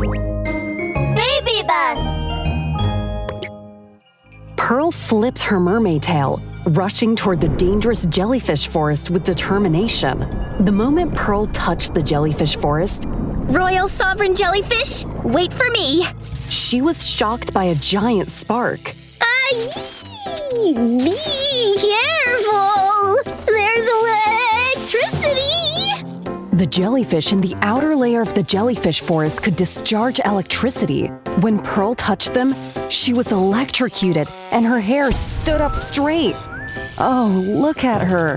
Baby bus! Pearl flips her mermaid tail, rushing toward the dangerous jellyfish forest with determination. The moment Pearl touched the jellyfish forest, Royal Sovereign Jellyfish, wait for me! she was shocked by a giant spark. Ah, Aye! Be careful! There's electricity! The jellyfish in the outer layer of the jellyfish forest could discharge electricity. When Pearl touched them, she was electrocuted and her hair stood up straight. Oh, look at her.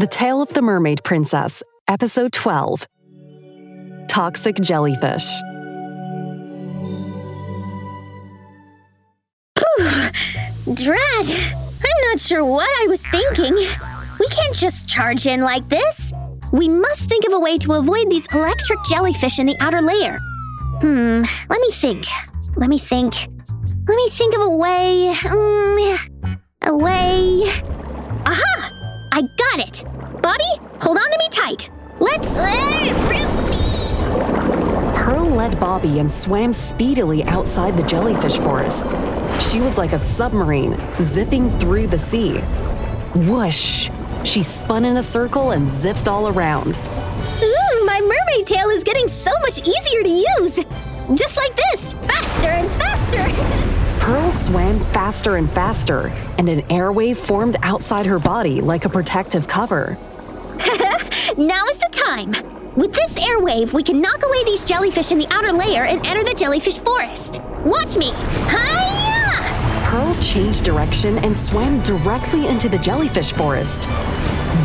The Tale of the Mermaid Princess, Episode 12 Toxic Jellyfish. Drat! I'm not sure what I was thinking. We can't just charge in like this. We must think of a way to avoid these electric jellyfish in the outer layer. Hmm, let me think. Let me think. Let me think of a way. Mm, a way. Aha! I got it! Bobby, hold on to me tight. Let's. Pearl led Bobby and swam speedily outside the jellyfish forest. She was like a submarine, zipping through the sea. Whoosh! She spun in a circle and zipped all around. Ooh, my mermaid tail is getting so much easier to use! Just like this, faster and faster! Pearl swam faster and faster, and an airwave formed outside her body like a protective cover. now is the time! With this airwave, we can knock away these jellyfish in the outer layer and enter the jellyfish forest. Watch me! Hiya! Pearl changed direction and swam directly into the jellyfish forest.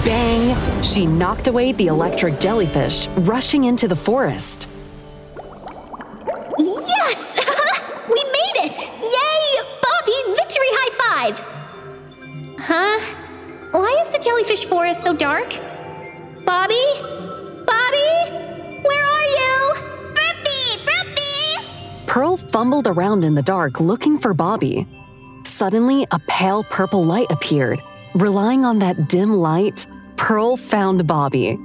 Bang! She knocked away the electric jellyfish, rushing into the forest. Yes! we made it! Yay! Bobby, victory high five! Huh? Why is the jellyfish forest so dark? Bobby? Bobby? Where are you? Burpee! Burpee! Pearl fumbled around in the dark looking for Bobby. Suddenly, a pale purple light appeared. Relying on that dim light, Pearl found Bobby.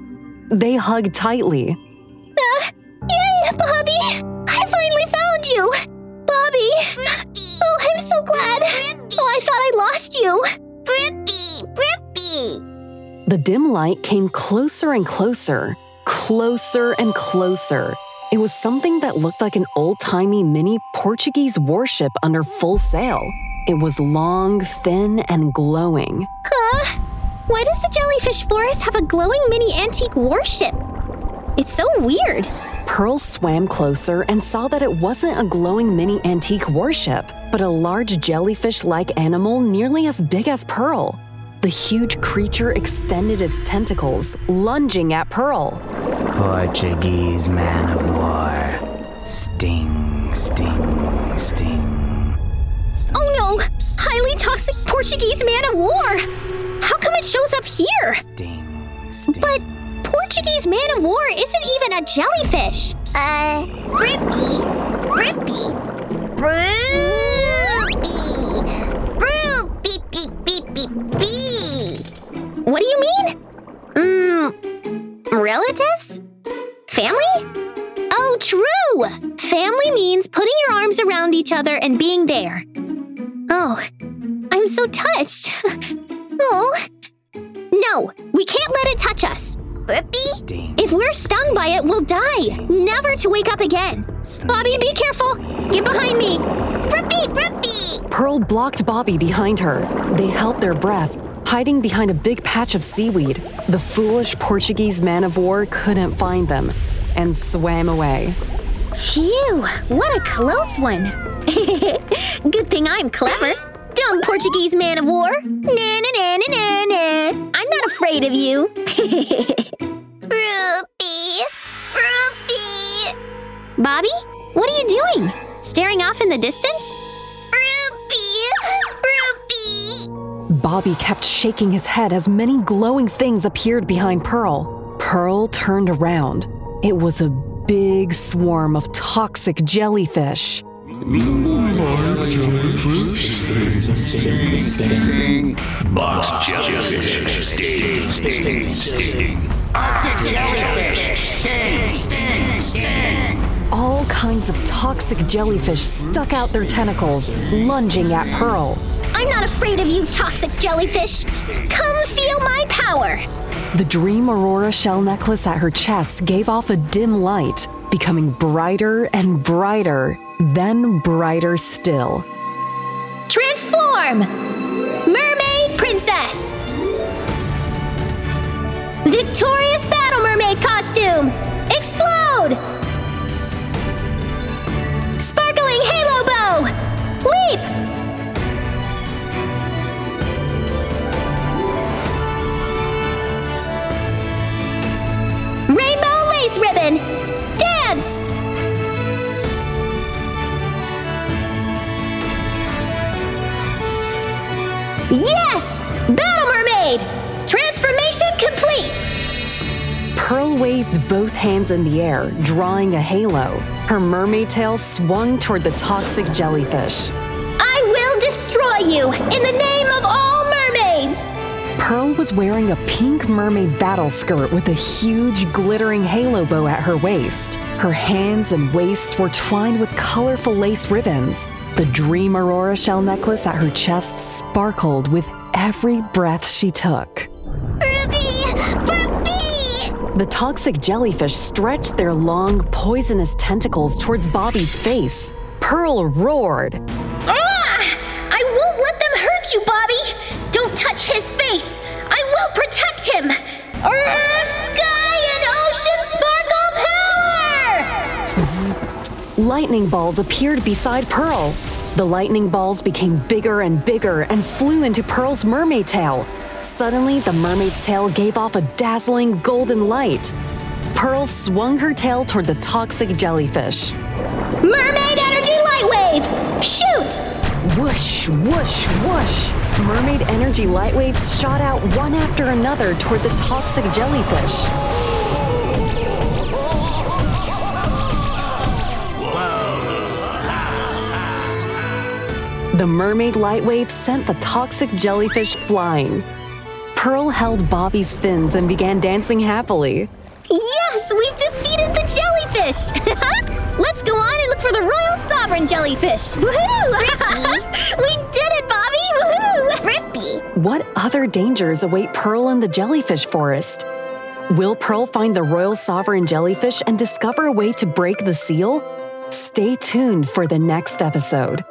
They hugged tightly. Uh, yay, Bobby! I finally found you! Bobby! Oh, I'm so glad! Oh, I thought I lost you! Burpee! Burpee! The dim light came closer and closer, closer and closer. It was something that looked like an old timey mini Portuguese warship under full sail. It was long, thin, and glowing. Huh? Why does the jellyfish forest have a glowing mini antique warship? It's so weird. Pearl swam closer and saw that it wasn't a glowing mini antique warship, but a large jellyfish like animal nearly as big as Pearl. The huge creature extended its tentacles, lunging at Pearl. Portuguese man of war. Sting, sting, sting. Oh no! Highly toxic Portuguese man of war! How come it shows up here? Sting, sting. But Portuguese man of war isn't even a jellyfish. Uh, Burpee! Burpee! Burpee! Burpee! Beep, beep, beep, beep. What do you mean? Mmm, relatives? Family? True! Family means putting your arms around each other and being there. Oh, I'm so touched. oh. No, we can't let it touch us. Burpee? If we're stung by it, we'll die, never to wake up again. Bobby, be careful! Get behind me! Burpee! Burpee! Pearl blocked Bobby behind her. They held their breath, hiding behind a big patch of seaweed. The foolish Portuguese man of war couldn't find them and swam away. Phew, what a close one. Good thing I'm clever. Dumb Portuguese man of war. Na na na na na na. I'm not afraid of you. Burpee! Burpee! Bobby, what are you doing? Staring off in the distance? Burpee! Burpee! Bobby kept shaking his head as many glowing things appeared behind Pearl. Pearl turned around. It was a big swarm of toxic jellyfish. Box jellyfish. Sting, sting, sting. Arctic jellyfish. Sting, sting, sting. All kinds of toxic jellyfish stuck out their tentacles, lunging at Pearl. I'm not afraid of you, toxic jellyfish. Come feel my power. The dream Aurora shell necklace at her chest gave off a dim light, becoming brighter and brighter, then brighter still. Transform! Battle Mermaid! Transformation complete! Pearl waved both hands in the air, drawing a halo. Her mermaid tail swung toward the toxic jellyfish. I will destroy you in the name of all mermaids! Pearl was wearing a pink mermaid battle skirt with a huge glittering halo bow at her waist. Her hands and waist were twined with colorful lace ribbons. The dream Aurora shell necklace at her chest sparkled with every breath she took. Ruby! Ruby! The toxic jellyfish stretched their long, poisonous tentacles towards Bobby's face. Pearl roared. Ah! I won't let them hurt you, Bobby! Don't touch his face! I will protect him! Earth, sky, and ocean sparkle power! Lightning balls appeared beside Pearl. The lightning balls became bigger and bigger and flew into Pearl's mermaid tail. Suddenly, the mermaid's tail gave off a dazzling golden light. Pearl swung her tail toward the toxic jellyfish. Mermaid energy light wave! Shoot! Whoosh, whoosh, whoosh. Mermaid energy light waves shot out one after another toward the toxic jellyfish. The mermaid light wave sent the toxic jellyfish flying. Pearl held Bobby's fins and began dancing happily. Yes, we've defeated the jellyfish! Let's go on and look for the Royal Sovereign Jellyfish! Woohoo! we did it, Bobby! Woohoo! Rippy! What other dangers await Pearl in the jellyfish forest? Will Pearl find the royal sovereign jellyfish and discover a way to break the seal? Stay tuned for the next episode.